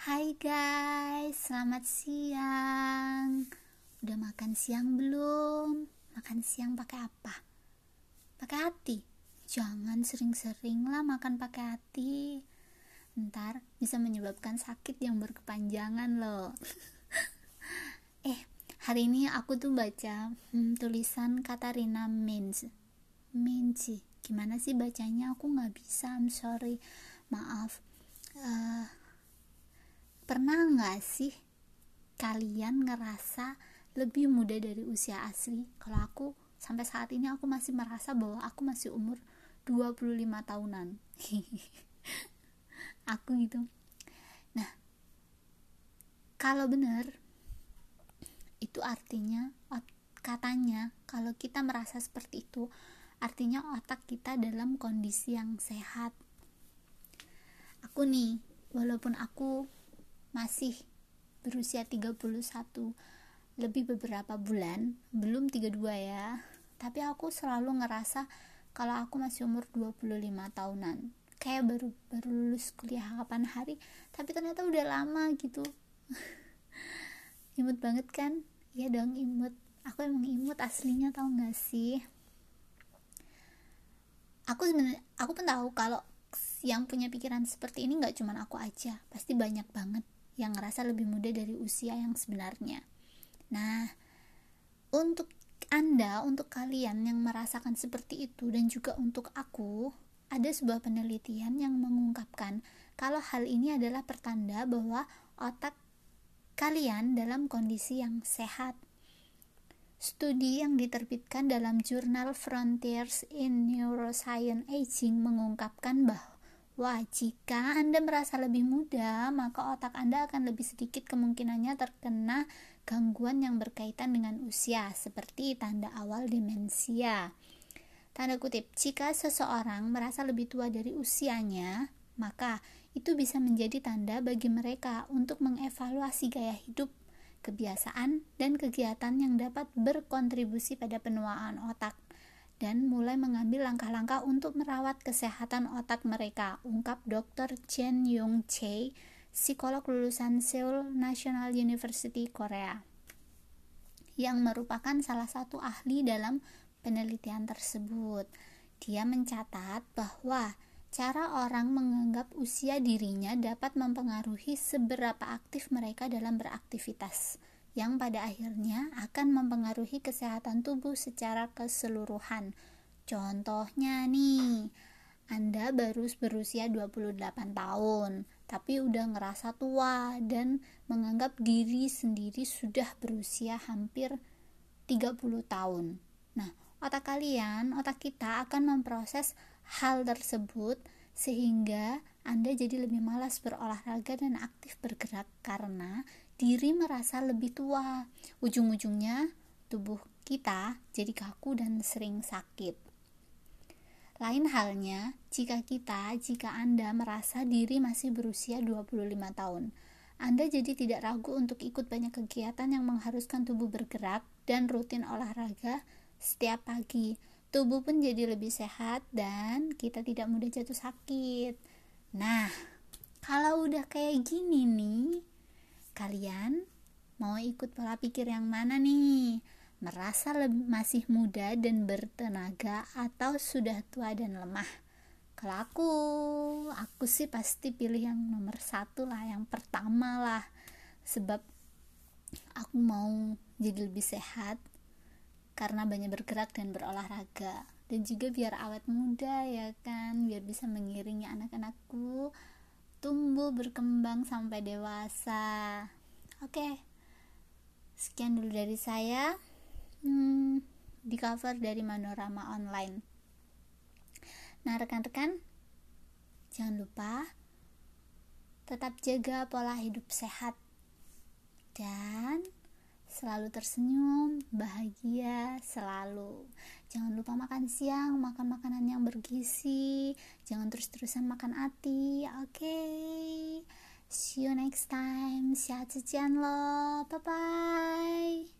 Hai guys, selamat siang. Udah makan siang belum? Makan siang pakai apa? Pakai hati. Jangan sering-sering lah makan pakai hati. Ntar bisa menyebabkan sakit yang berkepanjangan loh. eh, hari ini aku tuh baca hmm, tulisan Katarina Minz. Minci, gimana sih bacanya? Aku nggak bisa. I'm sorry. Maaf. Uh, Pernah nggak sih kalian ngerasa lebih muda dari usia asli? Kalau aku sampai saat ini aku masih merasa bahwa aku masih umur 25 tahunan. aku gitu. Nah, kalau benar itu artinya katanya kalau kita merasa seperti itu artinya otak kita dalam kondisi yang sehat. Aku nih, walaupun aku masih berusia 31 lebih beberapa bulan belum 32 ya. Tapi aku selalu ngerasa kalau aku masih umur 25 tahunan. Kayak baru baru lulus kuliah kapan hari tapi ternyata udah lama gitu. Imut banget kan? Iya dong imut. Aku emang imut aslinya tau gak sih? Aku sebenarnya aku pun tahu kalau yang punya pikiran seperti ini nggak cuma aku aja. Pasti banyak banget yang ngerasa lebih muda dari usia yang sebenarnya. Nah, untuk Anda, untuk kalian yang merasakan seperti itu dan juga untuk aku, ada sebuah penelitian yang mengungkapkan kalau hal ini adalah pertanda bahwa otak kalian dalam kondisi yang sehat. Studi yang diterbitkan dalam jurnal Frontiers in Neuroscience Aging mengungkapkan bahwa Wah, jika Anda merasa lebih muda, maka otak Anda akan lebih sedikit kemungkinannya terkena gangguan yang berkaitan dengan usia, seperti tanda awal demensia. Tanda kutip, jika seseorang merasa lebih tua dari usianya, maka itu bisa menjadi tanda bagi mereka untuk mengevaluasi gaya hidup, kebiasaan, dan kegiatan yang dapat berkontribusi pada penuaan otak dan mulai mengambil langkah-langkah untuk merawat kesehatan otak mereka, ungkap Dr. Chen Yung Choi, psikolog lulusan Seoul National University Korea, yang merupakan salah satu ahli dalam penelitian tersebut. Dia mencatat bahwa cara orang menganggap usia dirinya dapat mempengaruhi seberapa aktif mereka dalam beraktivitas yang pada akhirnya akan mempengaruhi kesehatan tubuh secara keseluruhan. Contohnya nih, Anda baru berusia 28 tahun, tapi udah ngerasa tua dan menganggap diri sendiri sudah berusia hampir 30 tahun. Nah, otak kalian, otak kita akan memproses hal tersebut sehingga Anda jadi lebih malas berolahraga dan aktif bergerak karena diri merasa lebih tua. Ujung-ujungnya tubuh kita jadi kaku dan sering sakit. Lain halnya jika kita, jika Anda merasa diri masih berusia 25 tahun. Anda jadi tidak ragu untuk ikut banyak kegiatan yang mengharuskan tubuh bergerak dan rutin olahraga setiap pagi. Tubuh pun jadi lebih sehat dan kita tidak mudah jatuh sakit. Nah, kalau udah kayak gini nih, Kalian mau ikut pola pikir yang mana nih? Merasa lebih, masih muda dan bertenaga atau sudah tua dan lemah? Kalau aku, aku sih pasti pilih yang nomor satu lah, yang pertama lah. Sebab aku mau jadi lebih sehat karena banyak bergerak dan berolahraga dan juga biar awet muda ya kan biar bisa mengiringi anak-anakku tumbuh berkembang sampai dewasa oke sekian dulu dari saya hmm, di cover dari Manorama Online nah rekan-rekan jangan lupa tetap jaga pola hidup sehat dan selalu tersenyum, bahagia selalu. Jangan lupa makan siang, makan makanan yang bergizi, jangan terus-terusan makan ati. Oke. Okay? See you next time. 下次见喽，拜拜。